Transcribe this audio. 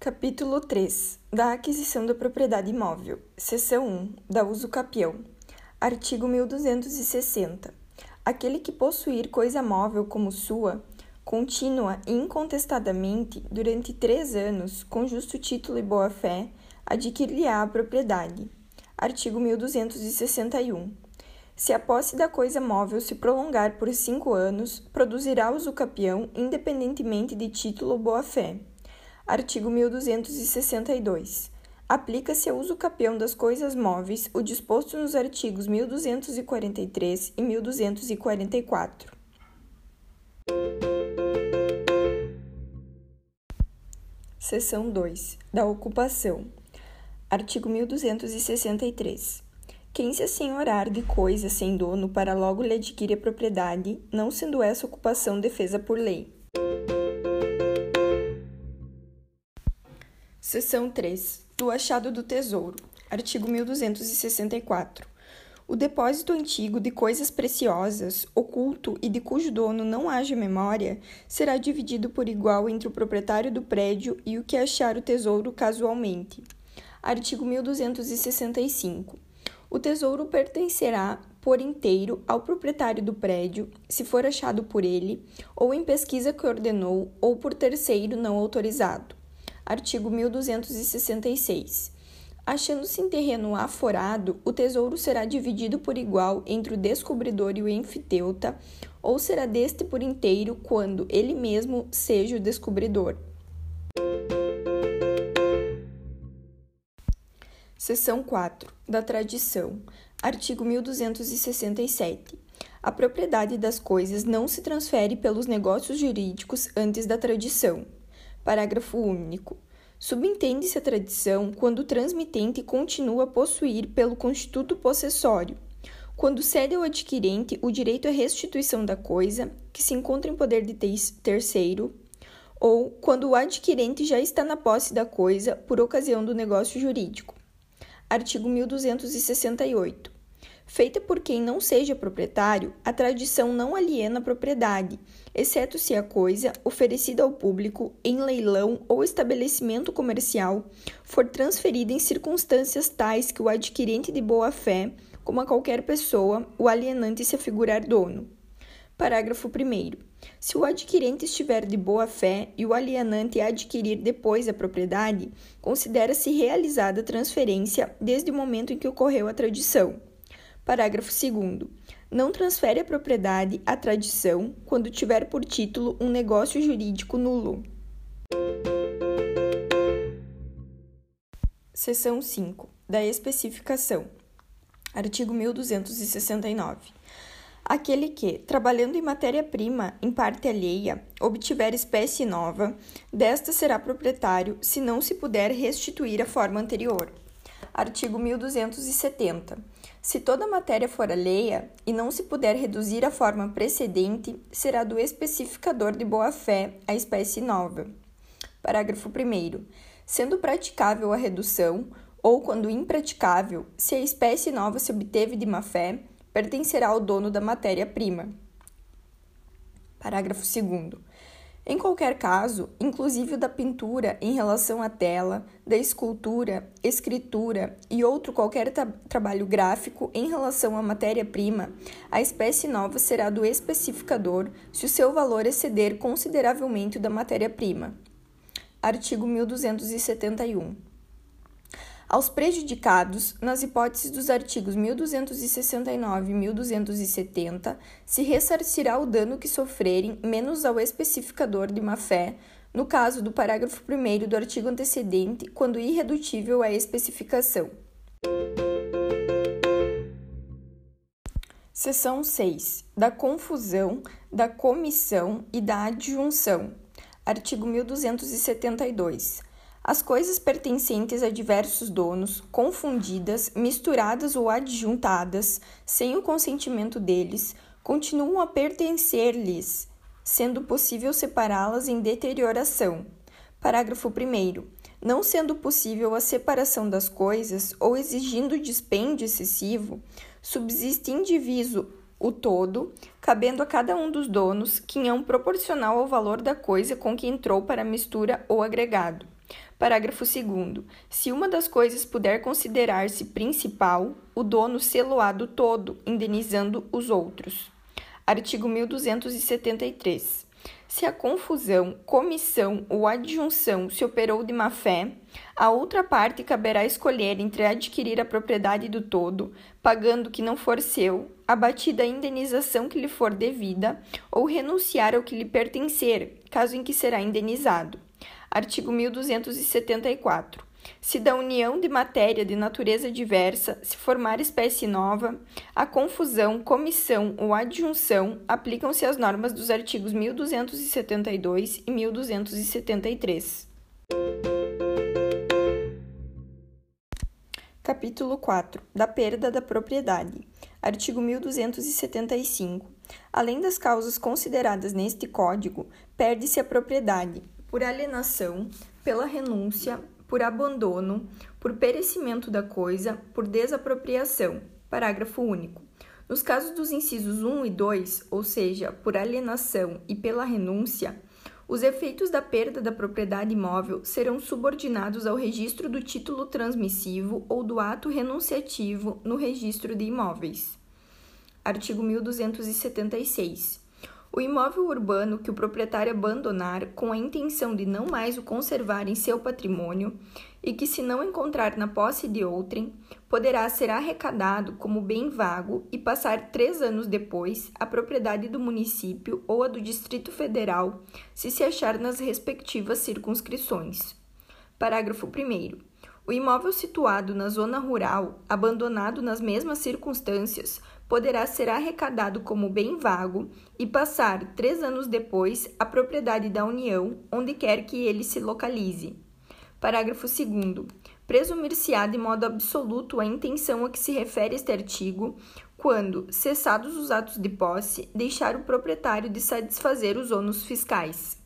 Capítulo 3 da aquisição da propriedade imóvel. Seção 1 da uso capião. Artigo 1260. Aquele que possuir coisa móvel como sua, contínua e incontestadamente durante três anos, com justo título e boa-fé, adquirir-lhe-á a propriedade. Artigo 1261. Se a posse da coisa móvel se prolongar por cinco anos, produzirá uso capião independentemente de título ou boa-fé. Artigo 1262. Aplica-se ao uso capião das coisas móveis o disposto nos artigos 1243 e 1244. Seção 2. Da ocupação. Artigo 1263. Quem se assenhorar de coisa sem dono para logo lhe adquirir a propriedade, não sendo essa ocupação defesa por lei. Seção 3. Do achado do tesouro. Artigo 1264. O depósito antigo de coisas preciosas, oculto e de cujo dono não haja memória, será dividido por igual entre o proprietário do prédio e o que achar o tesouro casualmente. Artigo 1265. O tesouro pertencerá por inteiro ao proprietário do prédio, se for achado por ele, ou em pesquisa que ordenou, ou por terceiro não autorizado artigo 1266. Achando-se em terreno aforado, o tesouro será dividido por igual entre o descobridor e o enfiteuta, ou será deste por inteiro quando ele mesmo seja o descobridor. Seção 4. Da tradição. Artigo 1267. A propriedade das coisas não se transfere pelos negócios jurídicos antes da tradição. Parágrafo único. Subentende-se a tradição quando o transmitente continua a possuir pelo constituto possessório, quando cede ao adquirente o direito à restituição da coisa que se encontra em poder de terceiro, ou quando o adquirente já está na posse da coisa por ocasião do negócio jurídico. Artigo 1268 feita por quem não seja proprietário, a tradição não aliena a propriedade, exceto se a coisa, oferecida ao público em leilão ou estabelecimento comercial, for transferida em circunstâncias tais que o adquirente de boa fé, como a qualquer pessoa, o alienante se afigurar dono. Parágrafo 1. Se o adquirente estiver de boa fé e o alienante adquirir depois a propriedade, considera-se realizada a transferência desde o momento em que ocorreu a tradição. Parágrafo 2. Não transfere a propriedade à tradição quando tiver por título um negócio jurídico nulo. Seção 5. Da especificação. Artigo 1269. Aquele que, trabalhando em matéria-prima em parte alheia, obtiver espécie nova, desta será proprietário se não se puder restituir a forma anterior. Artigo 1270. Se toda matéria for alheia e não se puder reduzir a forma precedente, será do especificador de boa-fé a espécie nova. Parágrafo 1. Sendo praticável a redução, ou quando impraticável, se a espécie nova se obteve de má-fé, pertencerá ao dono da matéria-prima. Parágrafo 2. Em qualquer caso, inclusive da pintura em relação à tela, da escultura, escritura e outro qualquer tra trabalho gráfico em relação à matéria-prima, a espécie nova será do especificador se o seu valor exceder consideravelmente o da matéria-prima. Artigo 1271 aos prejudicados, nas hipóteses dos artigos 1269 e 1270, se ressarcirá o dano que sofrerem, menos ao especificador de má-fé, no caso do parágrafo 1 do artigo antecedente, quando irredutível à especificação. Seção 6. Da confusão, da comissão e da adjunção. Artigo 1272 as coisas pertencentes a diversos donos, confundidas, misturadas ou adjuntadas, sem o consentimento deles, continuam a pertencer-lhes, sendo possível separá-las em deterioração. Parágrafo 1. Não sendo possível a separação das coisas ou exigindo dispêndio excessivo, subsiste indiviso o todo, cabendo a cada um dos donos quinhão proporcional ao valor da coisa com que entrou para a mistura ou agregado. Parágrafo 2. Se uma das coisas puder considerar-se principal, o dono sê-lo-á do todo, indenizando os outros. Artigo 1273. Se a confusão, comissão ou adjunção se operou de má-fé, a outra parte caberá escolher entre adquirir a propriedade do todo, pagando o que não for seu, abatida a indenização que lhe for devida, ou renunciar ao que lhe pertencer, caso em que será indenizado. Artigo 1274. Se da união de matéria de natureza diversa se formar espécie nova, a confusão, comissão ou adjunção aplicam-se as normas dos artigos 1272 e 1273. Capítulo 4 da perda da propriedade. Artigo 1275. Além das causas consideradas neste Código, perde-se a propriedade por alienação, pela renúncia, por abandono, por perecimento da coisa, por desapropriação. Parágrafo único. Nos casos dos incisos 1 e 2, ou seja, por alienação e pela renúncia, os efeitos da perda da propriedade imóvel serão subordinados ao registro do título transmissivo ou do ato renunciativo no registro de imóveis. Artigo 1276. O imóvel urbano que o proprietário abandonar com a intenção de não mais o conservar em seu patrimônio e que, se não encontrar na posse de outrem, poderá ser arrecadado como bem vago e passar três anos depois a propriedade do município ou a do Distrito Federal, se se achar nas respectivas circunscrições. Parágrafo 1. O imóvel situado na zona rural, abandonado nas mesmas circunstâncias, poderá ser arrecadado como bem vago e passar, três anos depois, à propriedade da União, onde quer que ele se localize. Parágrafo 2. Presumir-se-á de modo absoluto a intenção a que se refere este artigo quando, cessados os atos de posse, deixar o proprietário de satisfazer os ônus fiscais.